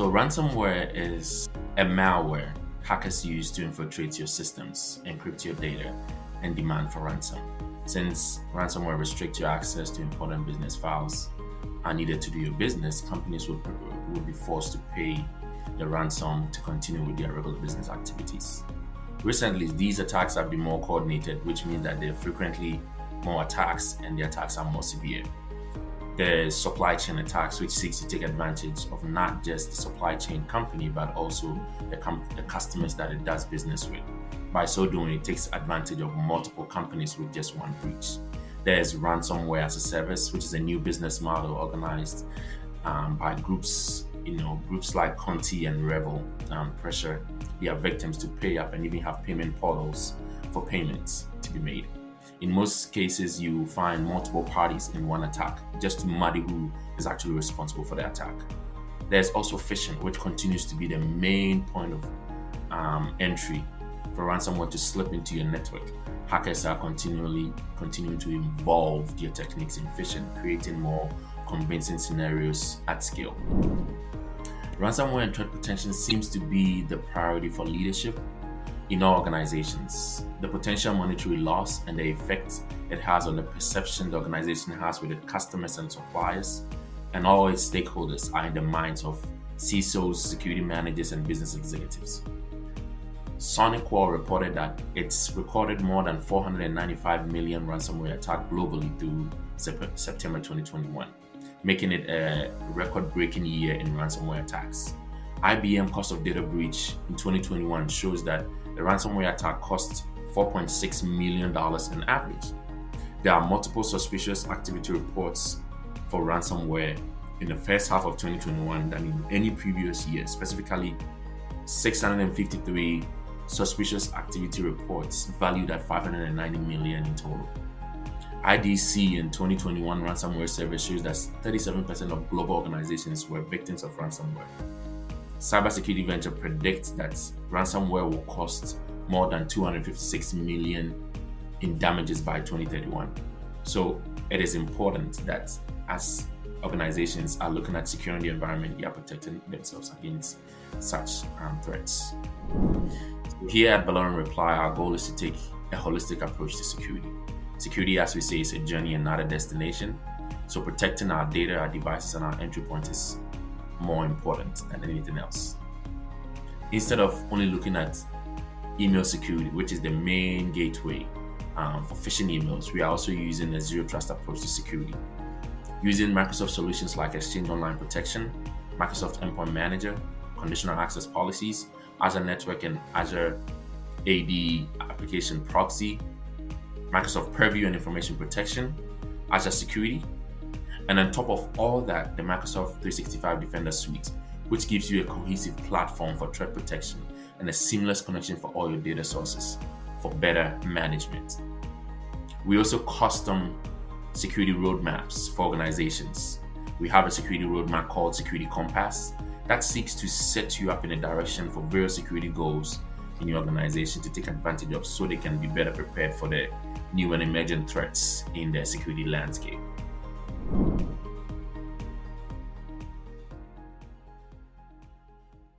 So, ransomware is a malware hackers use to infiltrate your systems, encrypt your data, and demand for ransom. Since ransomware restricts your access to important business files are needed to do your business, companies will, will be forced to pay the ransom to continue with their regular business activities. Recently, these attacks have been more coordinated, which means that there are frequently more attacks and the attacks are more severe. There's supply chain attacks, which seeks to take advantage of not just the supply chain company, but also the, com- the customers that it does business with. By so doing, it takes advantage of multiple companies with just one breach. There's ransomware as a service, which is a new business model organized um, by groups, you know, groups like Conti and REvil um, pressure their victims to pay up and even have payment portals for payments to be made. In most cases, you find multiple parties in one attack just to muddy who is actually responsible for the attack. There's also phishing, which continues to be the main point of um, entry for ransomware to slip into your network. Hackers are continually continuing to evolve their techniques in phishing, creating more convincing scenarios at scale. Ransomware and threat protection seems to be the priority for leadership in all organizations. The potential monetary loss and the effect it has on the perception the organization has with its customers and suppliers and all its stakeholders are in the minds of CISOs, security managers, and business executives. SonicWall reported that it's recorded more than 495 million ransomware attacks globally through September 2021, making it a record breaking year in ransomware attacks. IBM cost of data breach in 2021 shows that the ransomware attack cost $4.6 million in average. There are multiple suspicious activity reports for ransomware in the first half of 2021 than in any previous year, specifically 653 suspicious activity reports valued at 590 million in total. IDC in 2021 ransomware survey shows that 37% of global organizations were victims of ransomware. Cybersecurity Venture predicts that ransomware will cost more than 256 million in damages by 2031. So it is important that as organizations are looking at securing the environment, they are protecting themselves against such um, threats. Here at Valorem Reply, our goal is to take a holistic approach to security. Security, as we say, is a journey and not a destination. So protecting our data, our devices, and our entry points is more important than anything else. Instead of only looking at email security, which is the main gateway um, for phishing emails, we are also using a zero trust approach to security. Using Microsoft solutions like Exchange Online Protection, Microsoft Endpoint Manager, conditional access policies, Azure Network and Azure AD Application Proxy, Microsoft Purview and Information Protection, Azure Security, and on top of all that, the Microsoft 365 Defender Suite, which gives you a cohesive platform for threat protection and a seamless connection for all your data sources for better management. We also custom security roadmaps for organizations. We have a security roadmap called Security Compass that seeks to set you up in a direction for various security goals in your organization to take advantage of so they can be better prepared for the new and emerging threats in their security landscape. Thank you.